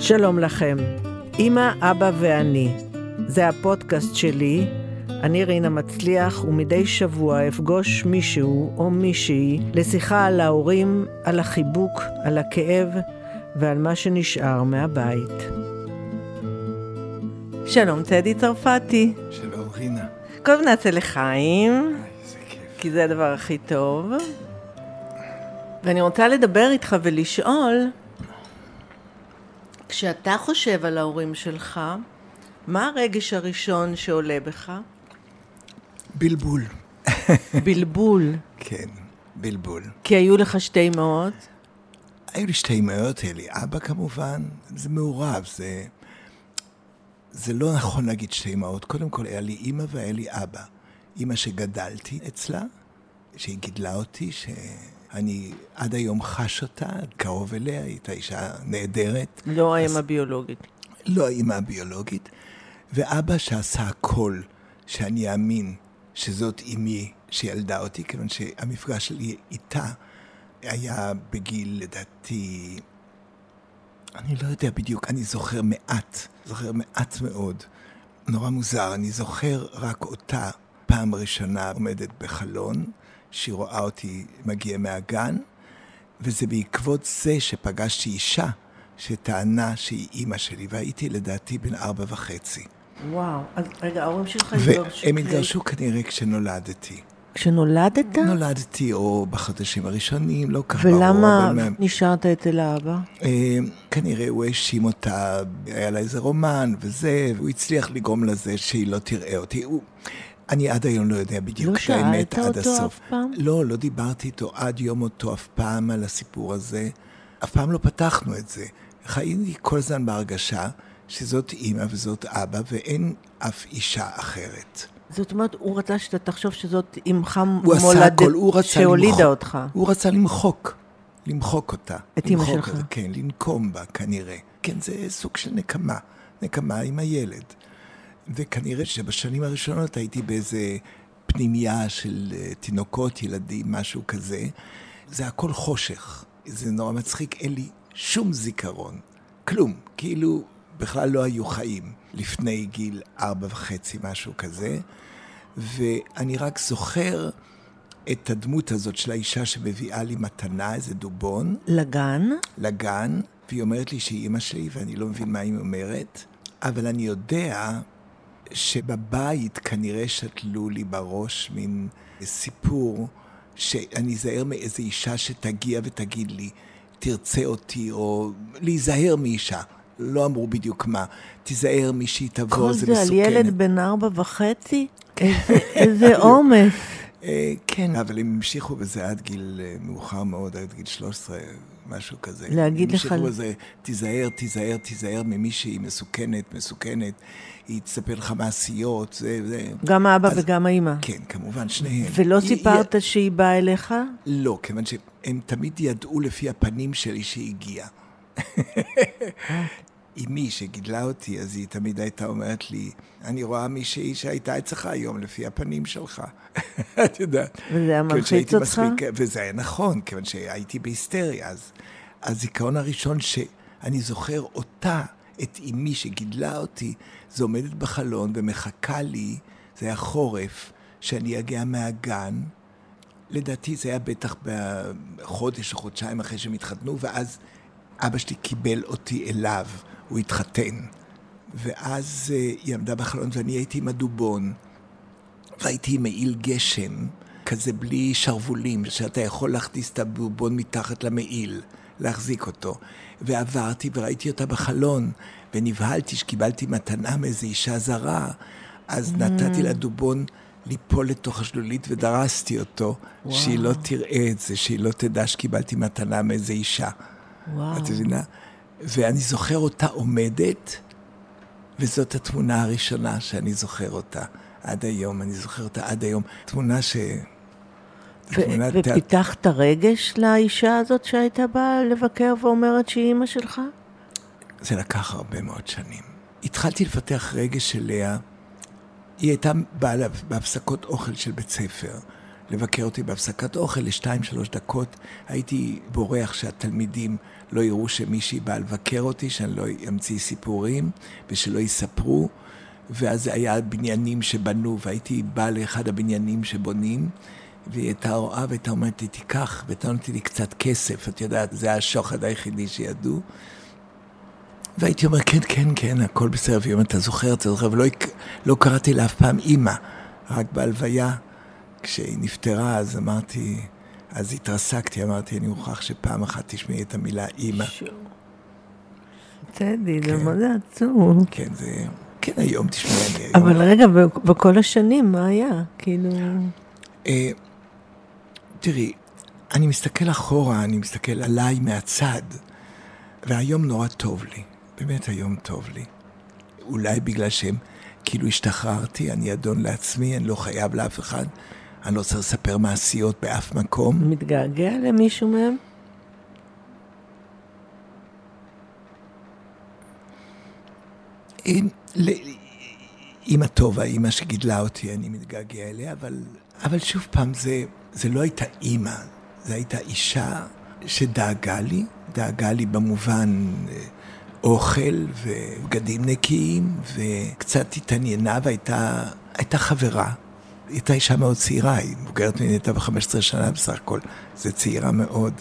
שלום לכם, אמא, אבא ואני. זה הפודקאסט שלי, אני רינה מצליח, ומדי שבוע אפגוש מישהו או מישהי לשיחה על ההורים, על החיבוק, על הכאב ועל מה שנשאר מהבית. שלום, טדי צרפתי. שלום, רינה. קודם נעשה לחיים. כי זה הדבר הכי טוב. ואני רוצה לדבר איתך ולשאול, כשאתה חושב על ההורים שלך, מה הרגש הראשון שעולה בך? בלבול. בלבול. כן, בלבול. כי היו לך שתי אמהות? היו לי שתי אמהות, היה לי אבא כמובן, זה מעורב, זה... זה לא נכון להגיד שתי אמהות. קודם כל, היה לי אימא והיה לי אבא. אימא שגדלתי אצלה, שהיא גידלה אותי, שאני עד היום חש אותה, קרוב אליה, היא הייתה אישה נהדרת. לא האם הביולוגית. לא האימא הביולוגית, ואבא שעשה הכל שאני אאמין שזאת אימי שילדה אותי, כיוון שהמפגש שלי איתה היה בגיל, לדעתי, אני לא יודע בדיוק, אני זוכר מעט, זוכר מעט מאוד. נורא מוזר, אני זוכר רק אותה פעם ראשונה עומדת בחלון, שהיא רואה אותי מגיע מהגן, וזה בעקבות זה שפגשתי אישה שטענה שהיא אימא שלי, והייתי לדעתי בן ארבע וחצי. וואו, אז רגע, ההורים שלך התגרשו. והם התגרשו כנראה כשנולדתי. כשנולדת? נולדתי או בחודשים הראשונים, לא ברור. ולמה נשארת אצל האבא? אה, כנראה הוא האשים אותה, היה לה איזה רומן וזה, והוא הצליח לגרום לזה שהיא לא תראה אותי. הוא... אני עד היום לא יודע בדיוק לא את האמת שאלת עד אותו הסוף. אף פעם? לא, לא דיברתי איתו עד יום מותו אף פעם על הסיפור הזה. אף פעם לא פתחנו את זה. חייתי כל הזמן בהרגשה שזאת אימא וזאת אבא, ואין אף אישה אחרת. זאת אומרת, הוא רצה שאתה תחשוב שזאת אמך עשה מולדת שהולידה למחוק. אותך. הוא רצה למחוק, למחוק אותה. את למחוק שלך. כן, לנקום בה כנראה. כן, זה סוג של נקמה, נקמה עם הילד. וכנראה שבשנים הראשונות הייתי באיזה פנימייה של אה, תינוקות, ילדים, משהו כזה. זה הכל חושך. זה נורא מצחיק, אין לי שום זיכרון. כלום. כאילו, בכלל לא היו חיים לפני גיל ארבע וחצי, משהו כזה. ואני רק זוכר את הדמות הזאת של האישה שמביאה לי מתנה, איזה דובון, לגן? לגן, והיא אומרת לי שהיא אימא שלי, ואני לא מבין מה היא אומרת, אבל אני יודע שבבית כנראה שתלו לי בראש מין סיפור שאני אזהר מאיזו אישה שתגיע ותגיד לי, תרצה אותי, או להיזהר מאישה. לא אמרו בדיוק מה. תיזהר משהיא תבוא, כל זה זה על. ילד בן ארבע וחצי? איזה- איזה אומץ. אה, כן, אבל הם המשיכו בזה עד גיל אה, מאוחר מאוד, עד גיל 13, משהו כזה. להגיד לך- המשיכו בזה, תיזהר, תיזהר, תיזהר ממי שהיא מסוכנת, מסוכנת, היא תספר לך מעשיות, זה... זה... גם האבא אז- וגם האימא. כן, כמובן, שניהם. ולא היא- סיפרת שהיא באה אליך? היא... לא, כיוון שהם תמיד ידעו לפי הפנים שלי שהיא הגיעה. אמי שגידלה אותי, אז היא תמיד הייתה אומרת לי, אני רואה מישהי שהייתה אצלך היום לפי הפנים שלך. את יודעת. וזה היה מלחיץ אותך? מספיק- וזה היה נכון, כיוון שהייתי בהיסטריה. אז הזיכרון הראשון שאני זוכר אותה, את אמי שגידלה אותי, זה עומדת בחלון ומחכה לי, זה היה חורף, שאני אגיע מהגן. לדעתי זה היה בטח בחודש או חודשיים אחרי שהם התחתנו, ואז אבא שלי קיבל אותי אליו, הוא התחתן. ואז אה, היא עמדה בחלון ואני הייתי עם הדובון, והייתי עם מעיל גשם, כזה בלי שרוולים, שאתה יכול להכניס את הדובון מתחת למעיל, להחזיק אותו. ועברתי וראיתי אותה בחלון, ונבהלתי שקיבלתי מתנה מאיזו אישה זרה, אז נתתי לדובון ליפול לתוך השלולית ודרסתי אותו, שהיא לא תראה את זה, שהיא לא תדע שקיבלתי מתנה מאיזו אישה. וואו. את מבינה? ואני זוכר אותה עומדת, וזאת התמונה הראשונה שאני זוכר אותה עד היום. אני זוכר אותה עד היום. תמונה ש... ו- תמונת ופיתחת רגש לאישה הזאת שהייתה באה לבקר ואומרת שהיא אימא שלך? זה לקח הרבה מאוד שנים. התחלתי לפתח רגש אליה. היא הייתה באה בהפסקות אוכל של בית ספר, לבקר אותי בהפסקת אוכל לשתיים, שלוש דקות. הייתי בורח שהתלמידים לא יראו שמישהי באה לבקר אותי, שאני לא אמציא סיפורים ושלא יספרו. ואז היה בניינים שבנו, והייתי בא לאחד הבניינים שבונים, והיא הייתה רואה והייתה אומרת לי, תיקח, והייתה נותנת לי קצת כסף, את יודעת, זה השוחד היחידי שידעו. והייתי אומר, כן, כן, כן, הכל בסדר, והיא אומרת, אתה זוכר, אתה זוכר, ולא לא קראתי לה אף פעם אימא, רק בהלוויה. כשהיא נפטרה, אז אמרתי, אז התרסקתי, אמרתי, אני מוכרח שפעם אחת תשמעי את המילה אימא. טדי, זה מאוד עצוב. כן, זה... כן, היום תשמעי. אבל רגע, בכל השנים, מה היה? כאילו... אה, תראי, אני מסתכל אחורה, אני מסתכל עליי מהצד, והיום נורא טוב לי. באמת היום טוב לי. אולי בגלל שהם, כאילו השתחררתי, אני אדון לעצמי, אני לא חייב לאף אחד, אני לא צריך לספר מעשיות באף מקום. מתגעגע למישהו מהם? אימא טובה, אימא שגידלה אותי, אני מתגעגע אליה, אבל, אבל שוב פעם, זה, זה לא הייתה אימא, זו הייתה אישה שדאגה לי, דאגה לי במובן אה, אוכל ובגדים נקיים, וקצת התעניינה והייתה חברה. היא הייתה אישה מאוד צעירה, היא מבוגרת ממני, הייתה ב-15 שנה בסך הכל, זו צעירה מאוד.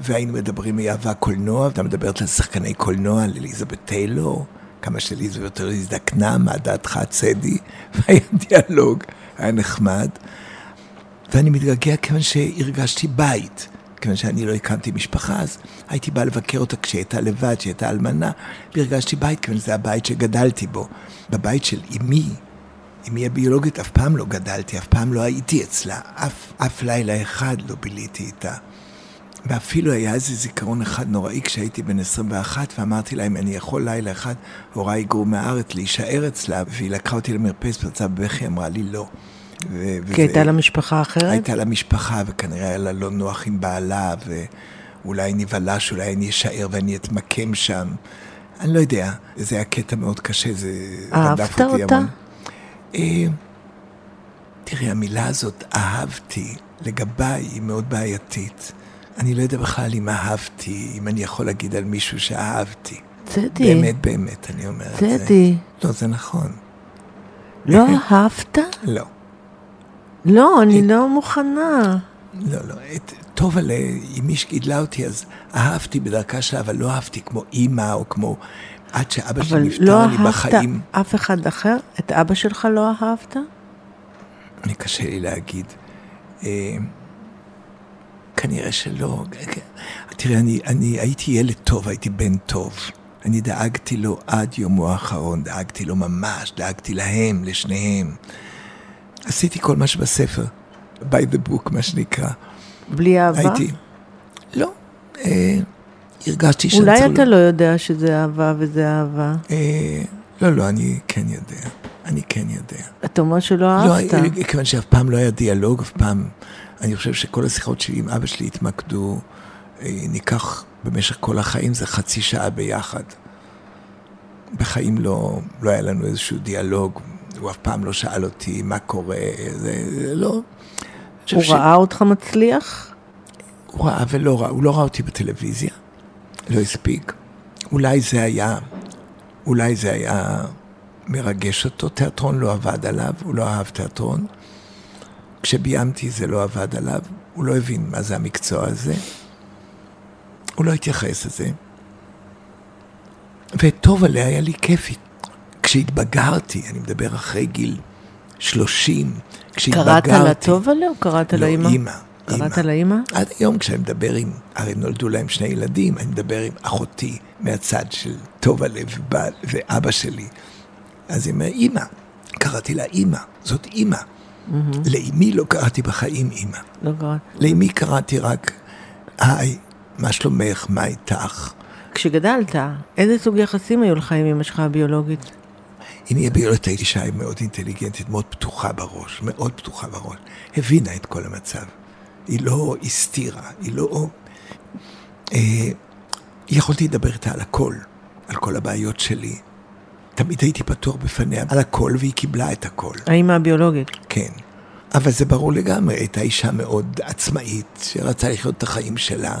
והיינו מדברים, היא אהבה קולנוע, ואתה מדברת על שחקני קולנוע, על אליזבת טיילור, כמה שאליזבת טיילור הזדקנה, מה דעתך צדי, והיה דיאלוג, היה נחמד. ואני מתגעגע כיוון שהרגשתי בית. כיוון שאני לא הקמתי משפחה, אז הייתי בא לבקר אותה כשהיא הייתה לבד, כשהיא הייתה אלמנה, והרגשתי בית, כיוון שזה הבית שגדלתי בו. בבית של אמי, אמי הביולוגית, אף פעם לא גדלתי, אף פעם לא הייתי אצלה, אף, אף לילה אחד לא ביליתי איתה. ואפילו היה איזה זיכרון אחד נוראי כשהייתי בן 21, ואמרתי לה, אם אני יכול לילה אחד, הוריי היגרו מהארץ להישאר אצלה, והיא לקחה אותי למרפסת, פרצה בבכי, אמרה לי לא. ו- כי הייתה לה משפחה אחרת? הייתה לה משפחה, וכנראה היה לה לא נוח עם בעלה, ואולי נבהלה שאולי אני אשאר ואני אתמקם שם. אני לא יודע, זה היה קטע מאוד קשה, זה רדף אותי אותה? המון. אה, תראי, המילה הזאת, אהבתי, לגביי היא מאוד בעייתית. אני לא יודע בכלל אם אהבתי, אם אני יכול להגיד על מישהו שאהבתי. צדי. באמת, באמת, אני אומר את זה. צדי. לא, זה נכון. לא אהבת? לא. לא, אני לא מוכנה. לא, לא. את, טוב, על עם מי שגידלה אותי, אז אהבתי בדרכה שלה, אבל לא אהבתי כמו אימא, או כמו... עד שאבא שלי נפטר לא לי בחיים. אבל לא אהבת אף אחד אחר? את אבא שלך לא אהבת? אני קשה לי להגיד. אה, כנראה שלא. תראה, אני, אני הייתי ילד טוב, הייתי בן טוב. אני דאגתי לו עד יומו האחרון, דאגתי לו ממש, דאגתי להם, לשניהם. עשיתי כל מה שבספר, by the book, מה שנקרא. בלי אהבה? הייתי... לא. אה, הרגשתי שאני אולי אתה לא יודע שזה אהבה וזה אהבה. אה, לא, לא, אני כן יודע. אני כן יודע. אתה אומר שלא אהבת. לא, כיוון שאף פעם לא היה דיאלוג, אף פעם... אני חושב שכל השיחות שלי עם אבא שלי התמקדו, ניקח במשך כל החיים, זה חצי שעה ביחד. בחיים לא, לא היה לנו איזשהו דיאלוג, הוא אף פעם לא שאל אותי מה קורה, זה, זה לא... הוא ראה ש... אותך מצליח? הוא ראה ולא ראה, הוא לא ראה אותי בטלוויזיה, לא הספיק. אולי זה היה, אולי זה היה מרגש אותו, תיאטרון לא עבד עליו, הוא לא אהב תיאטרון. כשביימתי זה לא עבד עליו, הוא לא הבין מה זה המקצוע הזה. הוא לא התייחס לזה. וטוב עליה היה לי כיף כשהתבגרתי, אני מדבר אחרי גיל 30, כשהתבגרתי... קראת לה טוב עליה או קראת לה אימא? לא, אימא. קראת לה אימא? עד היום כשאני מדבר עם, הרי נולדו להם שני ילדים, אני מדבר עם אחותי מהצד של טוב הלב ואבא שלי. אז היא אומרת, אימא. קראתי לה אימא, זאת אימא. Mm-hmm. לאמי לא קראתי בחיים אימא. לא קראת. לאמי קראתי רק, היי, מה שלומך, מה איתך? כשגדלת, איזה סוג יחסים היו לך עם אמא שלך הביולוגית? אמי הביולוגית הייתי אישה מאוד אינטליגנטית, מאוד פתוחה בראש, מאוד פתוחה בראש. הבינה את כל המצב. היא לא הסתירה, היא לא... אה, יכולתי לדבר איתה על הכל, על כל הבעיות שלי. תמיד הייתי פתוח בפניה על הכל, והיא קיבלה את הכל. האמא הביולוגית. כן. אבל זה ברור לגמרי, הייתה אישה מאוד עצמאית, שרצה לחיות את החיים שלה.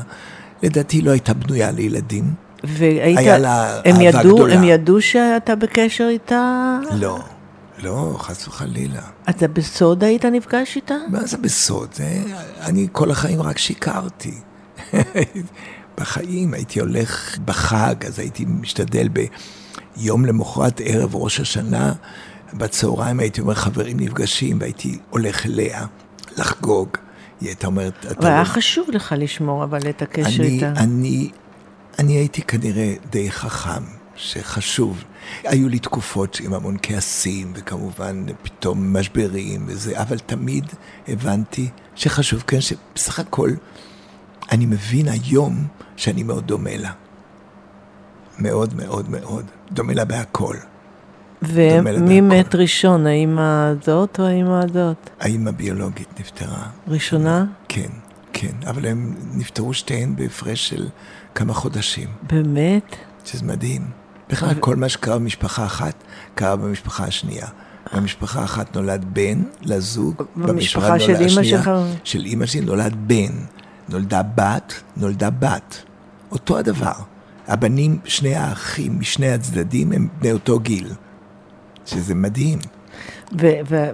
לדעתי לא הייתה בנויה לילדים. והיית, היה לה הם אהבה ידעו, גדולה. הם ידעו שאתה בקשר איתה? לא, לא, חס וחלילה. אתה בסוד היית נפגש איתה? מה זה בסוד? זה, אני כל החיים רק שיקרתי. בחיים הייתי הולך בחג, אז הייתי משתדל ביום למחרת ערב ראש השנה, בצהריים הייתי אומר חברים נפגשים, והייתי הולך אליה לחגוג. היא הייתה אומרת, אבל היה לא- חשוב לך לשמור אבל את הקשר אני, איתה. אני, אני הייתי כנראה די חכם, שחשוב. היו לי תקופות עם המון כעסים, וכמובן פתאום משברים וזה, אבל תמיד הבנתי שחשוב, כן, שבסך הכל אני מבין היום שאני מאוד דומה לה. מאוד מאוד מאוד. דומה לה בהכל. ומי. מת ראשון, האמא הזאת או האמא הזאת? האימא ביולוגית נפטרה. ראשונה? כן, כן. אבל הם נפטרו שתיהן בהפרש של כמה חודשים. באמת? שזה מדהים. בכלל, כל מה שקרה במשפחה אחת, קרה במשפחה השנייה. במשפחה אחת נולד בן לזוג, במשפחה של השנייה, שלך? של אימא שלי נולד בן. נולדה בת, נולדה בת. אותו הדבר. הבנים, שני האחים משני הצדדים הם בני אותו גיל. שזה מדהים. ו- ו-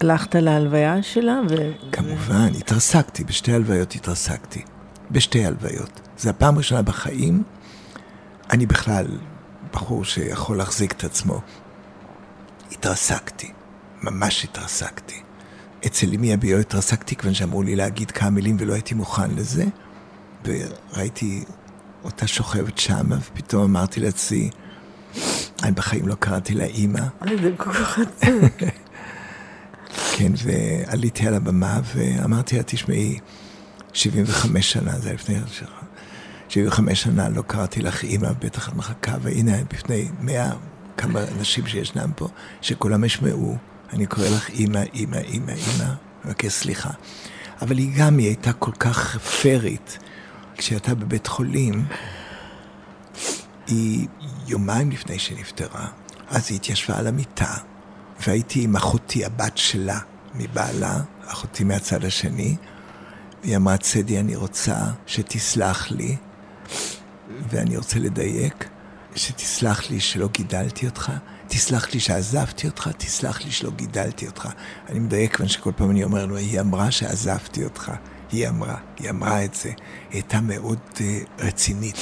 והלכת להלוויה שלה? ו- כמובן, התרסקתי, בשתי הלוויות התרסקתי. בשתי הלוויות. זו הפעם הראשונה בחיים, אני בכלל בחור שיכול להחזיק את עצמו. התרסקתי, ממש התרסקתי. אצל אמי הביו התרסקתי כיוון שאמרו לי להגיד כמה מילים ולא הייתי מוכן לזה. וראיתי אותה שוכבת שם, ופתאום אמרתי לעצמי, אני בחיים לא קראתי לה אימא. זה כל כך עצוב. כן, ועליתי על הבמה ואמרתי לה, תשמעי, 75 שנה, זה היה לפני... 75 שנה לא קראתי לך אימא, בטח את מחכה, והנה בפני 100 כמה אנשים שישנם פה, שכולם ישמעו, אני קורא לך אימא, אימא, אימא, אימא, מבקש סליחה. אבל היא גם, היא הייתה כל כך פיירית. כשהיא הייתה בבית חולים, היא יומיים לפני שנפטרה, אז היא התיישבה על המיטה, והייתי עם אחותי, הבת שלה, מבעלה, אחותי מהצד השני, והיא אמרה, צדי, אני רוצה שתסלח לי, ואני רוצה לדייק, שתסלח לי שלא גידלתי אותך, תסלח לי שעזבתי אותך, תסלח לי שלא גידלתי אותך. אני מדייק, כיוון שכל פעם אני אומר לו, היא אמרה שעזבתי אותך. היא אמרה, היא אמרה את זה. היא הייתה מאוד uh, רצינית,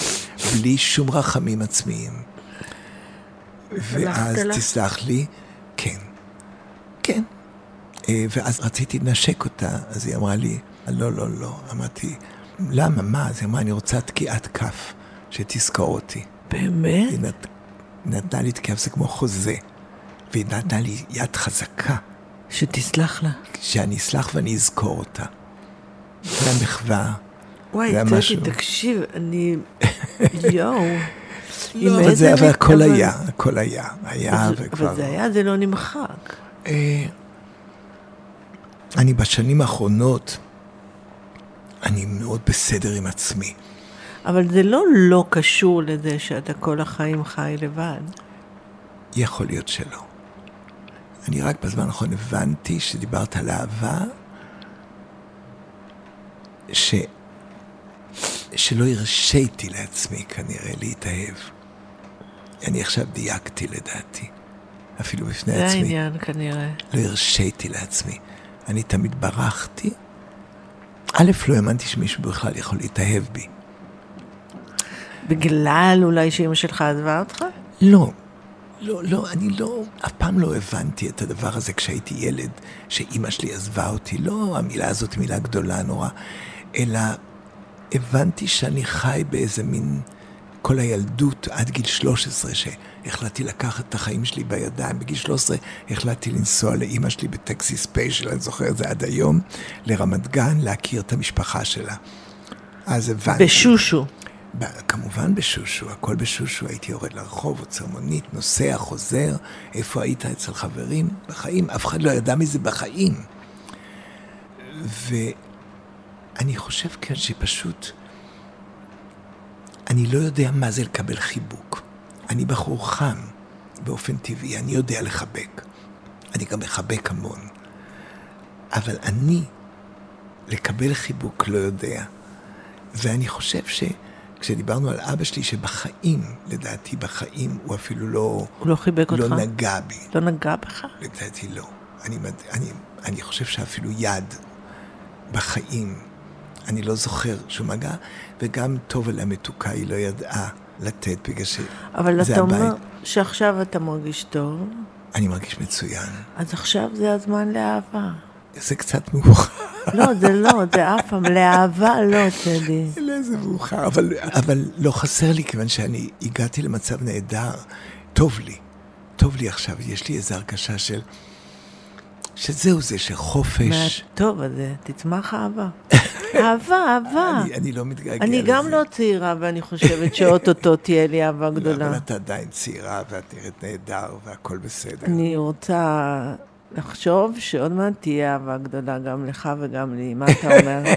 בלי שום רחמים עצמיים. ואז לה? תסלח לי, כן, כן. אה, ואז רציתי לנשק אותה, אז היא אמרה לי, לא, לא, לא. אמרתי, למה, מה? אז היא אמרה, אני רוצה תקיעת כף, שתזכור אותי. באמת? היא נת... נתנה לי תקיעת, זה כמו חוזה. והיא נתנה לי יד חזקה, שתסלח לה. שאני אסלח ואני אזכור אותה. זה המחווה. וואי, טדי. תקשיב, אני... יואו. לא, אבל זה, אבל הכל היה, הכל היה. היה וכבר... אבל זה היה, זה לא נמחק. אה, אני בשנים האחרונות, אני מאוד בסדר עם עצמי. אבל זה לא לא קשור לזה שאתה כל החיים חי לבד. יכול להיות שלא. אני רק בזמן האחרון הבנתי שדיברת על אהבה, ש... שלא הרשיתי לעצמי כנראה להתאהב. אני עכשיו דייקתי לדעתי, אפילו בפני זה עצמי. העניין כנראה. לא הרשיתי לעצמי. אני תמיד ברחתי. א', לא האמנתי שמישהו בכלל יכול להתאהב בי. בגלל אולי שאימא שלך עזבה אותך? לא, לא, לא, אני לא, אף פעם לא הבנתי את הדבר הזה כשהייתי ילד, שאימא שלי עזבה אותי. לא, המילה הזאת מילה גדולה נורא, אלא הבנתי שאני חי באיזה מין, כל הילדות עד גיל 13, שהחלטתי לקחת את החיים שלי בידיים. בגיל 13 החלטתי לנסוע לאימא שלי בטקסי ספיישל, אני זוכר את זה עד היום, לרמת גן, להכיר את המשפחה שלה. אז הבנתי. בשושו. כמובן בשושו, הכל בשושו, הייתי יורד לרחוב, עוצר מונית, נוסע, חוזר, איפה היית אצל חברים? בחיים, אף אחד לא ידע מזה בחיים. ואני חושב כאן שפשוט, אני לא יודע מה זה לקבל חיבוק. אני בחור חם, באופן טבעי, אני יודע לחבק. אני גם מחבק המון. אבל אני, לקבל חיבוק לא יודע. ואני חושב שכשדיברנו על אבא שלי, שבחיים, לדעתי בחיים, הוא אפילו לא... הוא לא חיבק לא אותך? נגע בי. לא נגע בך? לדעתי לא. אני, אני, אני חושב שאפילו יד בחיים, אני לא זוכר שהוא מגע, וגם טוב על המתוקה היא לא ידעה לתת, בגלל שזה אבל אתה הבית. אומר שעכשיו אתה מרגיש טוב, אני מרגיש מצוין. אז עכשיו זה הזמן לאהבה. זה קצת מאוחר. לא, זה לא, זה אף פעם, לאהבה לא, טדי. לא, זה מאוחר, אבל, אבל לא חסר לי, כיוון שאני הגעתי למצב נהדר. טוב לי. טוב לי עכשיו, יש לי איזו הרגשה של... שזהו זה, שחופש... מהטוב הזה, תצמח אהבה. אהבה, אהבה. אני, אני לא מתגעגע אני לזה. גם לא צעירה, ואני חושבת שאו-טו-טו תהיה לי אהבה גדולה. אבל את עדיין צעירה, ואת נראית נהדר, והכל בסדר. אני רוצה לחשוב שעוד מעט תהיה אהבה גדולה גם לך וגם לי. מה אתה אומר?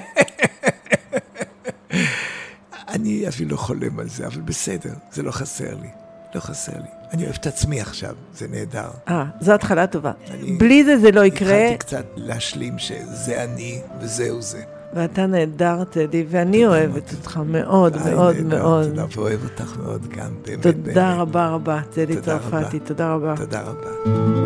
אני אפילו לא חולם על זה, אבל בסדר, זה לא חסר לי. לא חסר לי. אני אוהב את עצמי עכשיו, זה נהדר. אה, זו התחלה טובה. אני- בלי זה זה לא יקרה, התחלתי קצת להשלים שזה אני וזהו זה. ואתה נהדר, טדי, ואני אוהבת אותך מאוד מאוד מאוד. תודה, ואוהב אותך מאוד גם, באמת. תודה. רבה רבה, טדי. צרפתי, תודה רבה. תודה רבה.